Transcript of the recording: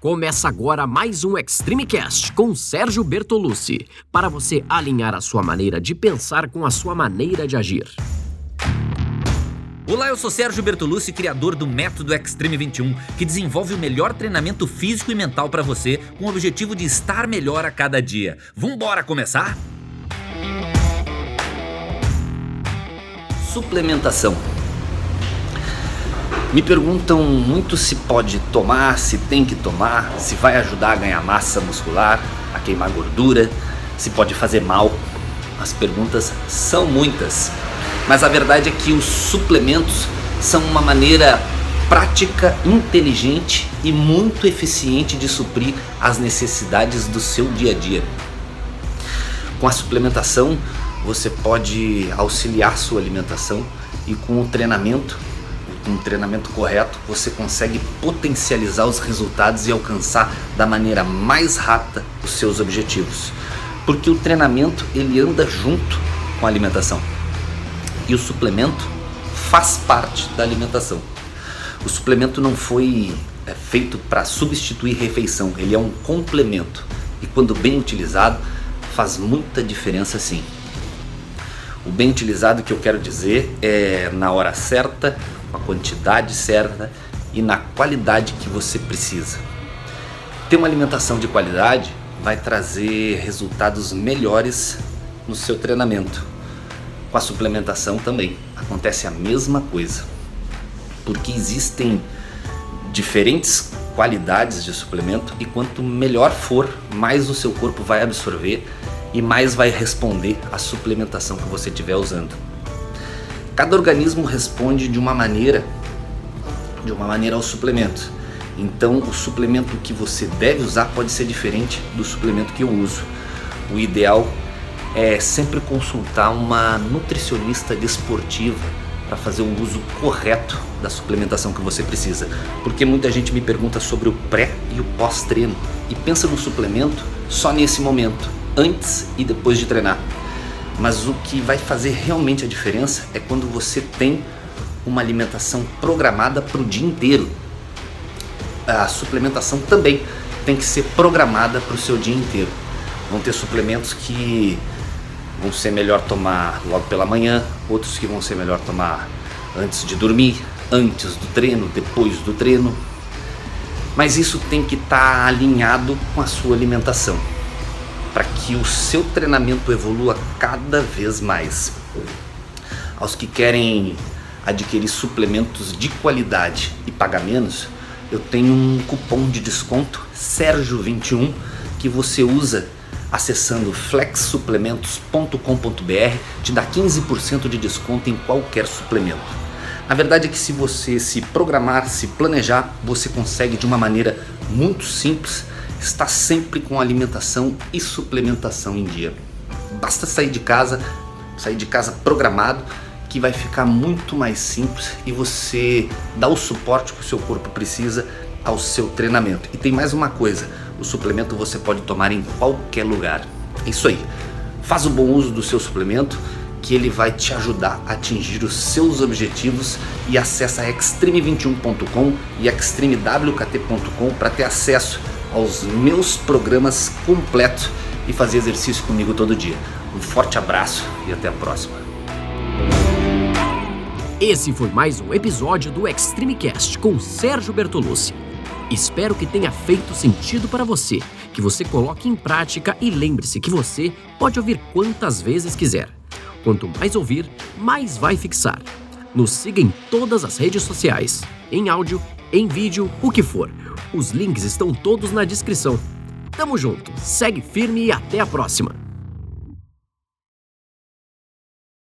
Começa agora mais um Extreme Cast com Sérgio Bertolucci, para você alinhar a sua maneira de pensar com a sua maneira de agir. Olá, eu sou Sérgio Bertolucci, criador do Método Extreme 21, que desenvolve o melhor treinamento físico e mental para você, com o objetivo de estar melhor a cada dia. Vambora começar? Suplementação. Me perguntam muito se pode tomar, se tem que tomar, se vai ajudar a ganhar massa muscular, a queimar gordura, se pode fazer mal. As perguntas são muitas, mas a verdade é que os suplementos são uma maneira prática, inteligente e muito eficiente de suprir as necessidades do seu dia a dia. Com a suplementação, você pode auxiliar sua alimentação e com o treinamento um treinamento correto, você consegue potencializar os resultados e alcançar da maneira mais rápida os seus objetivos. Porque o treinamento ele anda junto com a alimentação. E o suplemento faz parte da alimentação. O suplemento não foi é, feito para substituir refeição, ele é um complemento. E quando bem utilizado, faz muita diferença sim. O bem utilizado que eu quero dizer é na hora certa, com a quantidade certa e na qualidade que você precisa. Ter uma alimentação de qualidade vai trazer resultados melhores no seu treinamento. Com a suplementação também acontece a mesma coisa, porque existem diferentes qualidades de suplemento e quanto melhor for, mais o seu corpo vai absorver e mais vai responder à suplementação que você estiver usando. Cada organismo responde de uma maneira, de uma maneira ao suplemento. Então, o suplemento que você deve usar pode ser diferente do suplemento que eu uso. O ideal é sempre consultar uma nutricionista desportiva para fazer o uso correto da suplementação que você precisa. Porque muita gente me pergunta sobre o pré e o pós-treino e pensa no suplemento só nesse momento, antes e depois de treinar. Mas o que vai fazer realmente a diferença é quando você tem uma alimentação programada para o dia inteiro. A suplementação também tem que ser programada para o seu dia inteiro. Vão ter suplementos que vão ser melhor tomar logo pela manhã, outros que vão ser melhor tomar antes de dormir, antes do treino, depois do treino. Mas isso tem que estar tá alinhado com a sua alimentação para que o seu treinamento evolua cada vez mais. Aos que querem adquirir suplementos de qualidade e pagar menos, eu tenho um cupom de desconto Sérgio21 que você usa acessando flexsuplementos.com.br, te dá 15% de desconto em qualquer suplemento. A verdade é que se você se programar, se planejar, você consegue de uma maneira muito simples está sempre com alimentação e suplementação em dia. Basta sair de casa, sair de casa programado, que vai ficar muito mais simples e você dá o suporte que o seu corpo precisa ao seu treinamento. E tem mais uma coisa: o suplemento você pode tomar em qualquer lugar. É isso aí. Faz o bom uso do seu suplemento que ele vai te ajudar a atingir os seus objetivos e acessa extreme21.com e extremewkt.com para ter acesso aos meus programas completos e fazer exercício comigo todo dia. Um forte abraço e até a próxima. Esse foi mais um episódio do Extreme Cast com Sérgio Bertolucci. Espero que tenha feito sentido para você, que você coloque em prática e lembre-se que você pode ouvir quantas vezes quiser. Quanto mais ouvir, mais vai fixar. Nos siga em todas as redes sociais, em áudio, em vídeo, o que for os links estão todos na descrição. Tamo junto, segue firme e até a próxima!